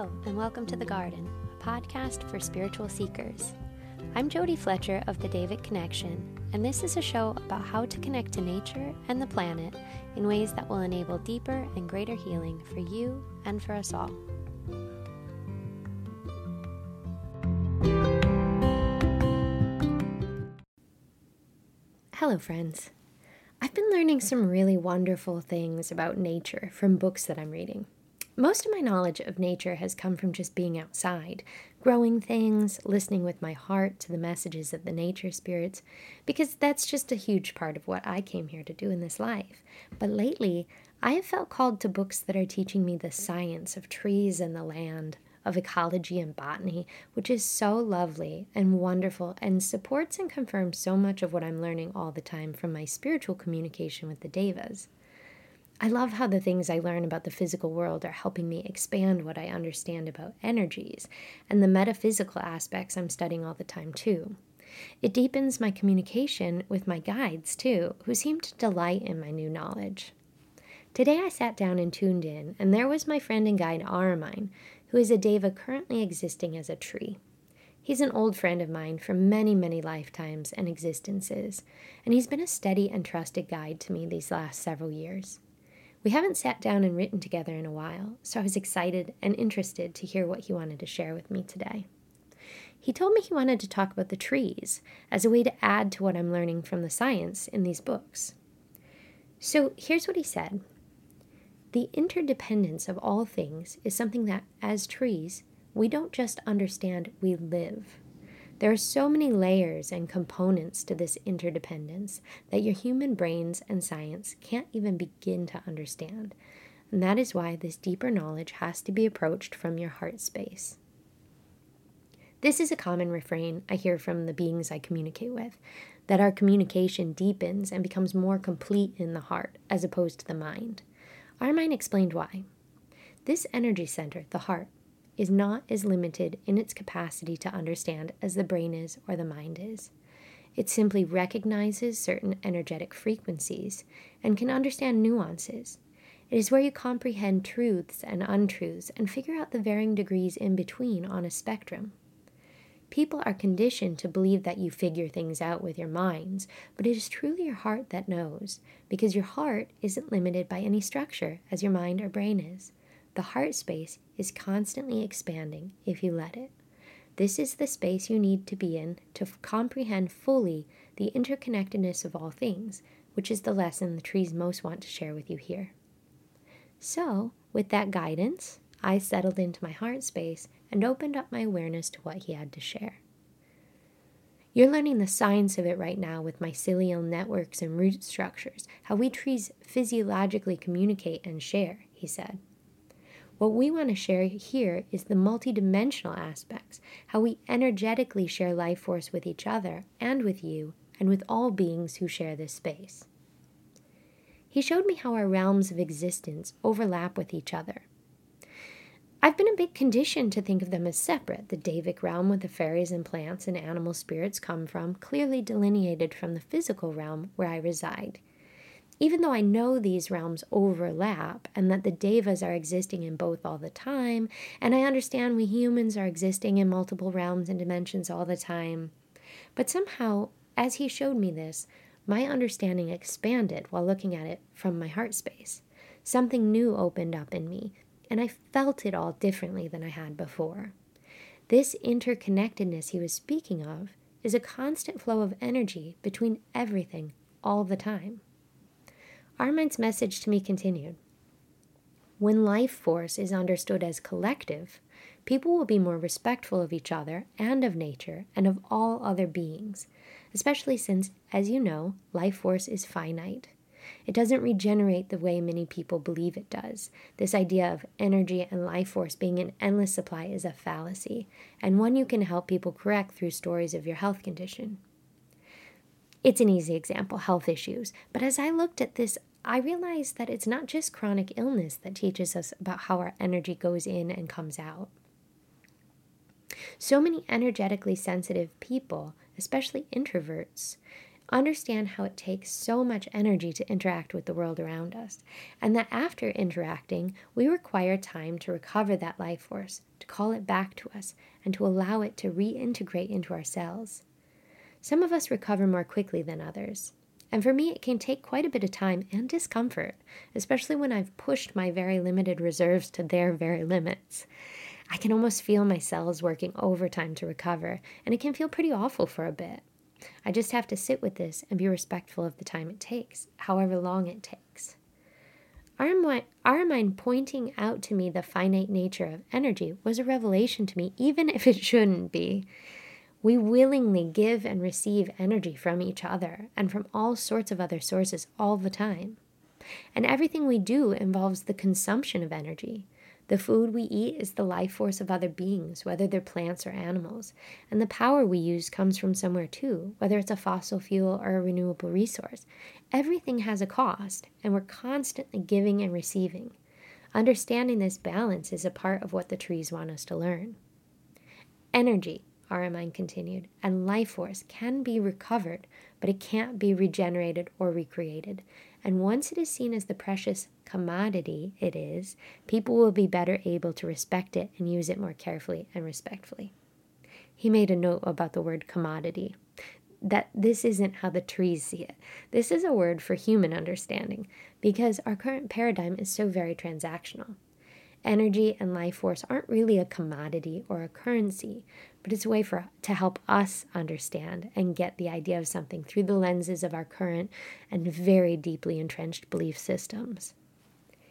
Hello, and welcome to The Garden, a podcast for spiritual seekers. I'm Jodie Fletcher of the Devic Connection, and this is a show about how to connect to nature and the planet in ways that will enable deeper and greater healing for you and for us all. Hello, friends. I've been learning some really wonderful things about nature from books that I'm reading. Most of my knowledge of nature has come from just being outside, growing things, listening with my heart to the messages of the nature spirits, because that's just a huge part of what I came here to do in this life. But lately, I have felt called to books that are teaching me the science of trees and the land, of ecology and botany, which is so lovely and wonderful and supports and confirms so much of what I'm learning all the time from my spiritual communication with the Devas. I love how the things I learn about the physical world are helping me expand what I understand about energies and the metaphysical aspects I'm studying all the time, too. It deepens my communication with my guides, too, who seem to delight in my new knowledge. Today I sat down and tuned in, and there was my friend and guide Ahramein, who is a deva currently existing as a tree. He's an old friend of mine from many, many lifetimes and existences, and he's been a steady and trusted guide to me these last several years. We haven't sat down and written together in a while, so I was excited and interested to hear what he wanted to share with me today. He told me he wanted to talk about the trees as a way to add to what I'm learning from the science in these books. So here's what he said The interdependence of all things is something that, as trees, we don't just understand, we live. There are so many layers and components to this interdependence that your human brains and science can't even begin to understand. And that is why this deeper knowledge has to be approached from your heart space. This is a common refrain I hear from the beings I communicate with that our communication deepens and becomes more complete in the heart as opposed to the mind. Ahramein explained why. This energy center, the heart, is not as limited in its capacity to understand as the brain is or the mind is. It simply recognizes certain energetic frequencies and can understand nuances. It is where you comprehend truths and untruths and figure out the varying degrees in between on a spectrum. People are conditioned to believe that you figure things out with your minds, but it is truly your heart that knows, because your heart isn't limited by any structure as your mind or brain is. The heart space is constantly expanding if you let it. This is the space you need to be in to f- comprehend fully the interconnectedness of all things, which is the lesson the trees most want to share with you here. So, with that guidance, I settled into my heart space and opened up my awareness to what he had to share. You're learning the science of it right now with mycelial networks and root structures, how we trees physiologically communicate and share, he said. What we want to share here is the multidimensional aspects, how we energetically share life force with each other and with you and with all beings who share this space. He showed me how our realms of existence overlap with each other. I've been a bit conditioned to think of them as separate. The Devic realm, where the fairies and plants and animal spirits come from, clearly delineated from the physical realm where I reside even though I know these realms overlap and that the devas are existing in both all the time, and I understand we humans are existing in multiple realms and dimensions all the time, but somehow, as he showed me this, my understanding expanded while looking at it from my heart space. Something new opened up in me, and I felt it all differently than I had before. This interconnectedness he was speaking of is a constant flow of energy between everything all the time. Ahramein's message to me continued When life force is understood as collective, people will be more respectful of each other and of nature and of all other beings, especially since, as you know, life force is finite. It doesn't regenerate the way many people believe it does. This idea of energy and life force being an endless supply is a fallacy, and one you can help people correct through stories of your health condition. It's an easy example, health issues. But as I looked at this I realized that it's not just chronic illness that teaches us about how our energy goes in and comes out. So many energetically sensitive people, especially introverts, understand how it takes so much energy to interact with the world around us, and that after interacting, we require time to recover that life force, to call it back to us, and to allow it to reintegrate into our cells. Some of us recover more quickly than others. And for me, it can take quite a bit of time and discomfort, especially when I've pushed my very limited reserves to their very limits. I can almost feel my cells working overtime to recover, and it can feel pretty awful for a bit. I just have to sit with this and be respectful of the time it takes, however long it takes. Ahramein pointing out to me the finite nature of energy was a revelation to me, even if it shouldn't be. We willingly give and receive energy from each other and from all sorts of other sources all the time. And everything we do involves the consumption of energy. The food we eat is the life force of other beings, whether they're plants or animals. And the power we use comes from somewhere too, whether it's a fossil fuel or a renewable resource. Everything has a cost, and we're constantly giving and receiving. Understanding this balance is a part of what the trees want us to learn. Energy, Ahramein continued, and life force can be recovered, but it can't be regenerated or recreated. And once it is seen as the precious commodity it is, people will be better able to respect it and use it more carefully and respectfully. He made a note about the word commodity. That this isn't how the trees see it. This is a word for human understanding because our current paradigm is so very transactional. Energy and life force aren't really a commodity or a currency, but it's a way for to help us understand and get the idea of something through the lenses of our current and very deeply entrenched belief systems.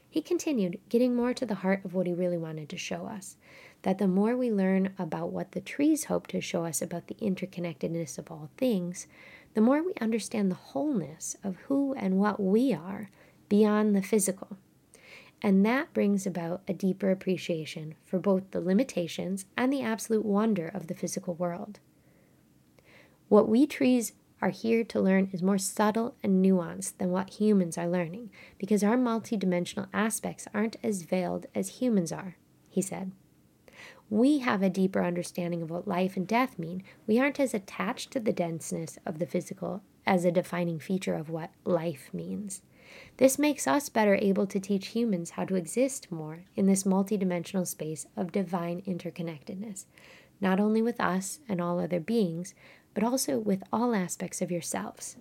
He continued, getting more to the heart of what he really wanted to show us that the more we learn about what the trees hope to show us about the interconnectedness of all things, the more we understand the wholeness of who and what we are beyond the physical. And that brings about a deeper appreciation for both the limitations and the absolute wonder of the physical world. What we trees are here to learn is more subtle and nuanced than what humans are learning, because our multidimensional aspects aren't as veiled as humans are, he said. We have a deeper understanding of what life and death mean. We aren't as attached to the denseness of the physical as a defining feature of what life means. This makes us better able to teach humans how to exist more in this multidimensional space of divine interconnectedness, not only with us and all other beings, but also with all aspects of yourselves.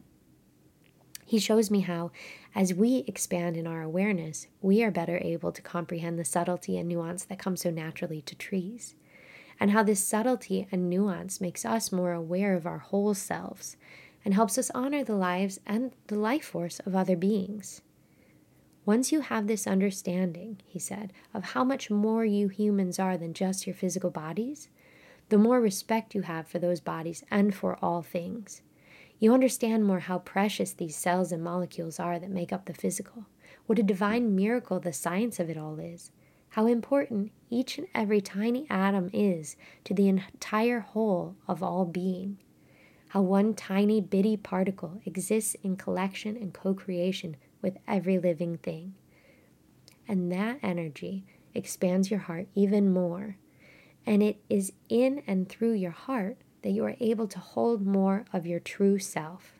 He shows me how, as we expand in our awareness, we are better able to comprehend the subtlety and nuance that come so naturally to trees, and how this subtlety and nuance makes us more aware of our whole selves and helps us honor the lives and the life force of other beings. Once you have this understanding, he said, of how much more you humans are than just your physical bodies, the more respect you have for those bodies and for all things. You understand more how precious these cells and molecules are that make up the physical, what a divine miracle the science of it all is, how important each and every tiny atom is to the entire whole of all being how one tiny bitty particle exists in collection and co creation with every living thing. And that energy expands your heart even more. And it is in and through your heart that you are able to hold more of your true self,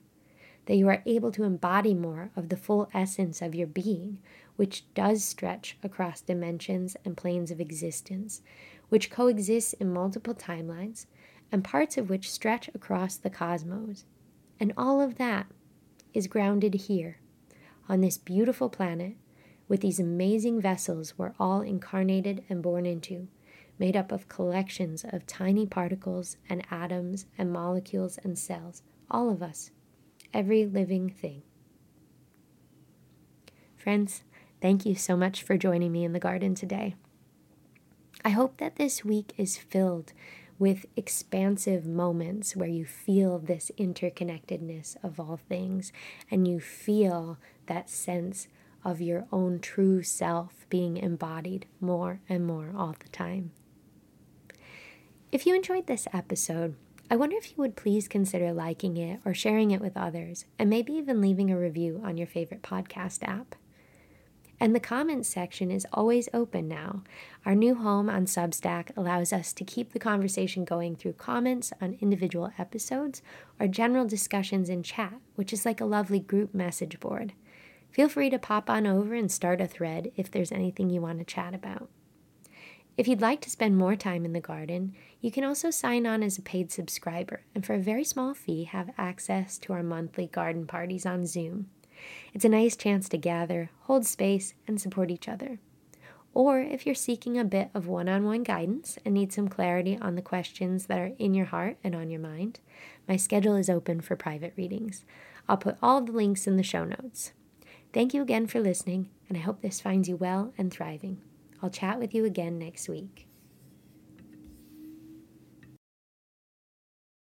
that you are able to embody more of the full essence of your being, which does stretch across dimensions and planes of existence, which coexists in multiple timelines and parts of which stretch across the cosmos. And all of that is grounded here, on this beautiful planet, with these amazing vessels we're all incarnated and born into, made up of collections of tiny particles and atoms and molecules and cells, all of us, every living thing. Friends, thank you so much for joining me in the garden today. I hope that this week is filled with expansive moments where you feel this interconnectedness of all things and you feel that sense of your own true self being embodied more and more all the time. If you enjoyed this episode, I wonder if you would please consider liking it or sharing it with others, and maybe even leaving a review on your favorite podcast app. And the comments section is always open now. Our new home on Substack allows us to keep the conversation going through comments on individual episodes or general discussions in chat, which is like a lovely group message board. Feel free to pop on over and start a thread if there's anything you want to chat about. If you'd like to spend more time in the garden, you can also sign on as a paid subscriber and for a very small fee have access to our monthly garden parties on Zoom. It's a nice chance to gather, hold space, and support each other. Or if you're seeking a bit of one on one guidance and need some clarity on the questions that are in your heart and on your mind, my schedule is open for private readings. I'll put all the links in the show notes. Thank you again for listening, and I hope this finds you well and thriving. I'll chat with you again next week.